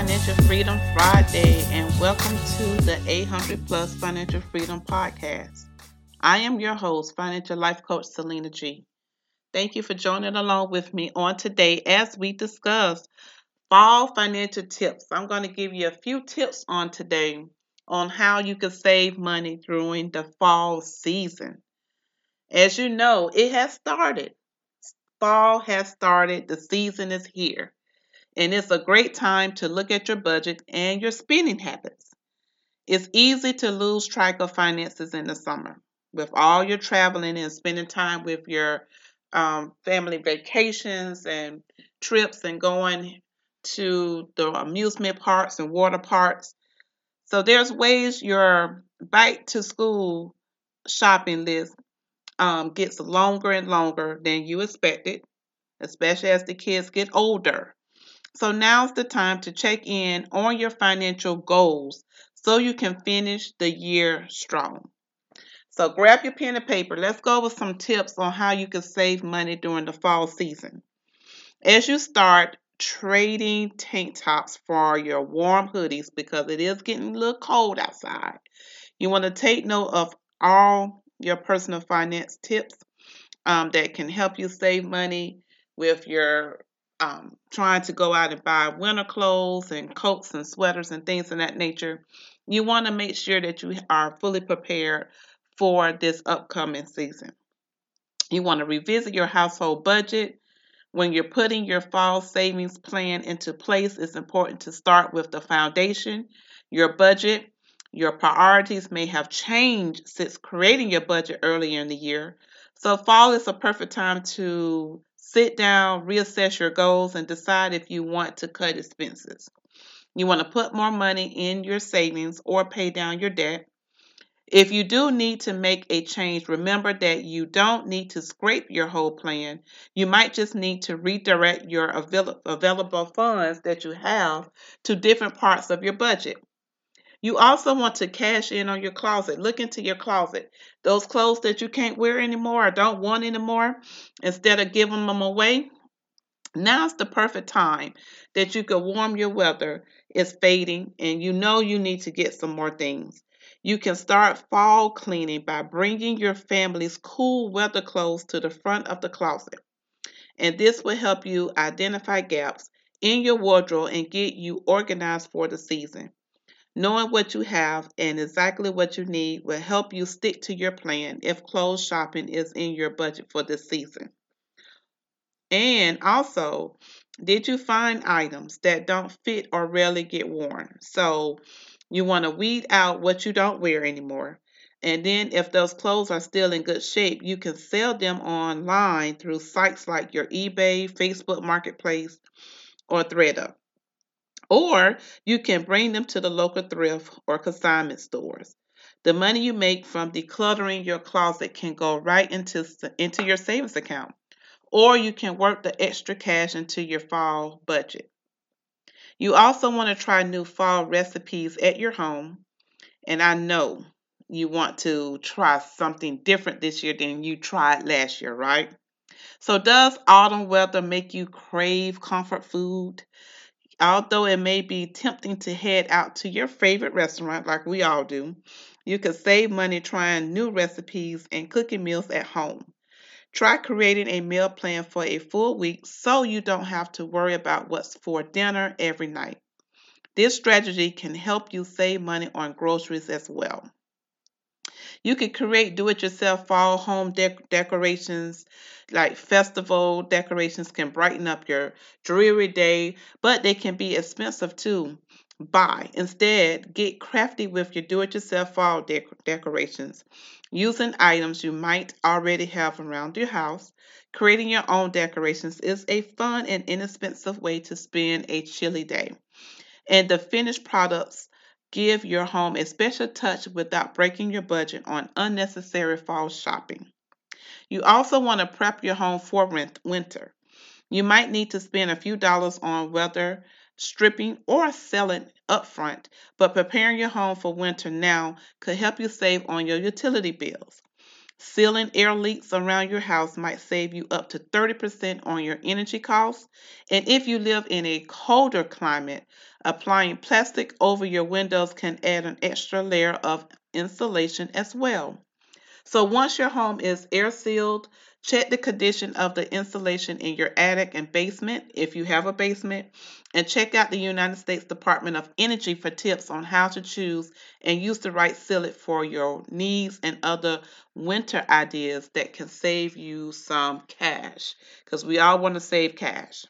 Financial Freedom Friday and welcome to the 800 Plus Financial Freedom Podcast. I am your host, Financial Life Coach Selena G. Thank you for joining along with me on today as we discuss fall financial tips. I'm going to give you a few tips on today on how you can save money during the fall season. As you know, it has started. Fall has started, the season is here and it's a great time to look at your budget and your spending habits. It's easy to lose track of finances in the summer with all your traveling and spending time with your um, family vacations and trips and going to the amusement parks and water parks. So there's ways your bike to school shopping list um, gets longer and longer than you expected, especially as the kids get older. So now's the time to check in on your financial goals so you can finish the year strong. So grab your pen and paper. Let's go over some tips on how you can save money during the fall season. As you start trading tank tops for your warm hoodies because it is getting a little cold outside, you want to take note of all your personal finance tips um, that can help you save money with your um, trying to go out and buy winter clothes and coats and sweaters and things of that nature, you want to make sure that you are fully prepared for this upcoming season. You want to revisit your household budget. When you're putting your fall savings plan into place, it's important to start with the foundation, your budget. Your priorities may have changed since creating your budget earlier in the year. So, fall is a perfect time to Sit down, reassess your goals, and decide if you want to cut expenses. You want to put more money in your savings or pay down your debt. If you do need to make a change, remember that you don't need to scrape your whole plan. You might just need to redirect your avail- available funds that you have to different parts of your budget. You also want to cash in on your closet. Look into your closet. Those clothes that you can't wear anymore or don't want anymore, instead of giving them away, now's the perfect time that you can warm your weather is fading and you know you need to get some more things. You can start fall cleaning by bringing your family's cool weather clothes to the front of the closet. And this will help you identify gaps in your wardrobe and get you organized for the season. Knowing what you have and exactly what you need will help you stick to your plan if clothes shopping is in your budget for this season. And also, did you find items that don't fit or rarely get worn? So, you want to weed out what you don't wear anymore. And then, if those clothes are still in good shape, you can sell them online through sites like your eBay, Facebook Marketplace, or ThredUp. Or you can bring them to the local thrift or consignment stores. The money you make from decluttering your closet can go right into, into your savings account, or you can work the extra cash into your fall budget. You also want to try new fall recipes at your home, and I know you want to try something different this year than you tried last year, right? So, does autumn weather make you crave comfort food? Although it may be tempting to head out to your favorite restaurant like we all do, you can save money trying new recipes and cooking meals at home. Try creating a meal plan for a full week so you don't have to worry about what's for dinner every night. This strategy can help you save money on groceries as well. You can create do it yourself fall home dec- decorations like festival decorations can brighten up your dreary day, but they can be expensive too. buy. Instead, get crafty with your do it yourself fall dec- decorations. Using items you might already have around your house, creating your own decorations is a fun and inexpensive way to spend a chilly day. And the finished products give your home a special touch without breaking your budget on unnecessary fall shopping. You also want to prep your home for winter. You might need to spend a few dollars on weather stripping or selling upfront, but preparing your home for winter now could help you save on your utility bills. Sealing air leaks around your house might save you up to 30% on your energy costs. And if you live in a colder climate, applying plastic over your windows can add an extra layer of insulation as well. So once your home is air sealed, check the condition of the insulation in your attic and basement if you have a basement, and check out the United States Department of Energy for tips on how to choose and use the right sealant for your needs and other winter ideas that can save you some cash because we all want to save cash.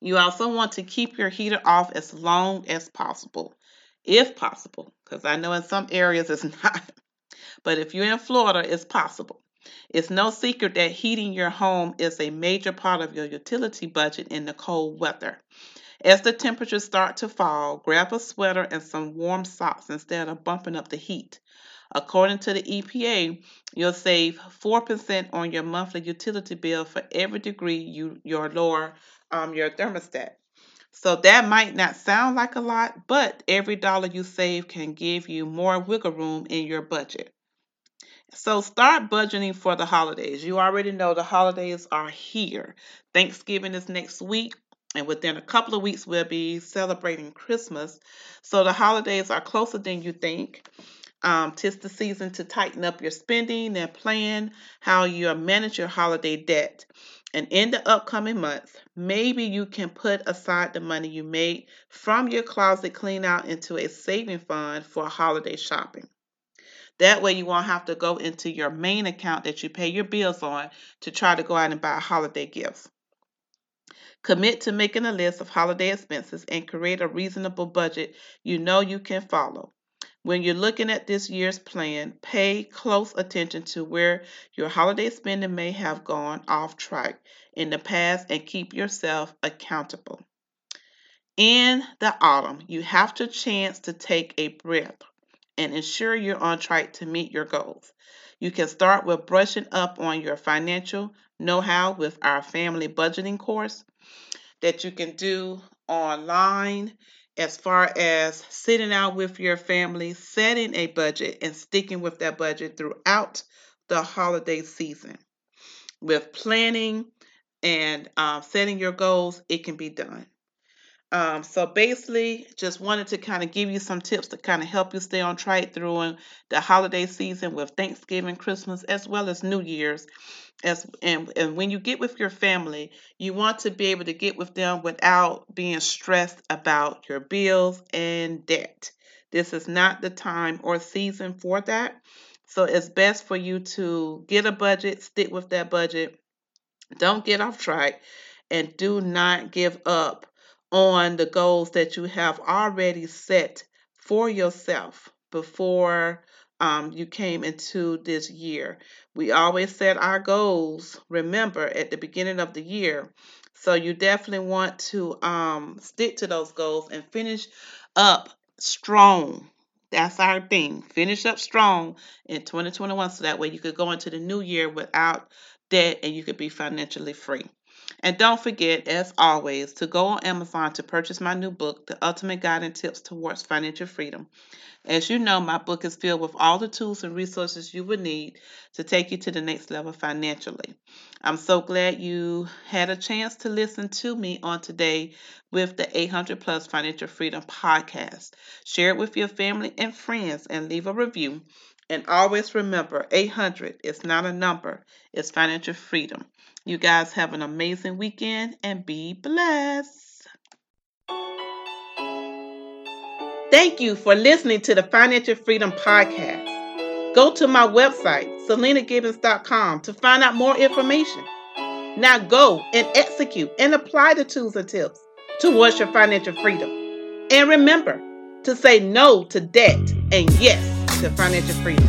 You also want to keep your heater off as long as possible, if possible, because I know in some areas it's not. But if you're in Florida, it's possible. It's no secret that heating your home is a major part of your utility budget in the cold weather. As the temperatures start to fall, grab a sweater and some warm socks instead of bumping up the heat. According to the EPA, you'll save 4% on your monthly utility bill for every degree you your lower um, your thermostat. So that might not sound like a lot, but every dollar you save can give you more wiggle room in your budget. So start budgeting for the holidays. You already know the holidays are here. Thanksgiving is next week, and within a couple of weeks, we'll be celebrating Christmas. So the holidays are closer than you think. Um, tis the season to tighten up your spending and plan how you manage your holiday debt. And in the upcoming months, maybe you can put aside the money you made from your closet clean out into a saving fund for holiday shopping. That way, you won't have to go into your main account that you pay your bills on to try to go out and buy holiday gifts. Commit to making a list of holiday expenses and create a reasonable budget you know you can follow. When you're looking at this year's plan, pay close attention to where your holiday spending may have gone off track in the past and keep yourself accountable. In the autumn, you have to chance to take a breath and ensure you're on track to meet your goals. You can start with brushing up on your financial know how with our family budgeting course that you can do online as far as sitting out with your family, setting a budget, and sticking with that budget throughout the holiday season. With planning and uh, setting your goals, it can be done. Um, so basically, just wanted to kind of give you some tips to kind of help you stay on track through the holiday season with Thanksgiving, Christmas, as well as New Year's. As and, and when you get with your family, you want to be able to get with them without being stressed about your bills and debt. This is not the time or season for that. So it's best for you to get a budget, stick with that budget. Don't get off track and do not give up on the goals that you have already set for yourself before um, you came into this year. We always set our goals, remember, at the beginning of the year. So you definitely want to um, stick to those goals and finish up strong. That's our thing. Finish up strong in 2021 so that way you could go into the new year without debt and you could be financially free. And don't forget, as always, to go on Amazon to purchase my new book, The Ultimate Guide and Tips Towards Financial Freedom. As you know, my book is filled with all the tools and resources you would need to take you to the next level financially. I'm so glad you had a chance to listen to me on today with the 800 Plus Financial Freedom podcast. Share it with your family and friends and leave a review. And always remember 800 is not a number, it's financial freedom. You guys have an amazing weekend and be blessed. Thank you for listening to the Financial Freedom Podcast. Go to my website, selenagibbons.com, to find out more information. Now go and execute and apply the tools and tips towards your financial freedom. And remember to say no to debt and yes to financial freedom.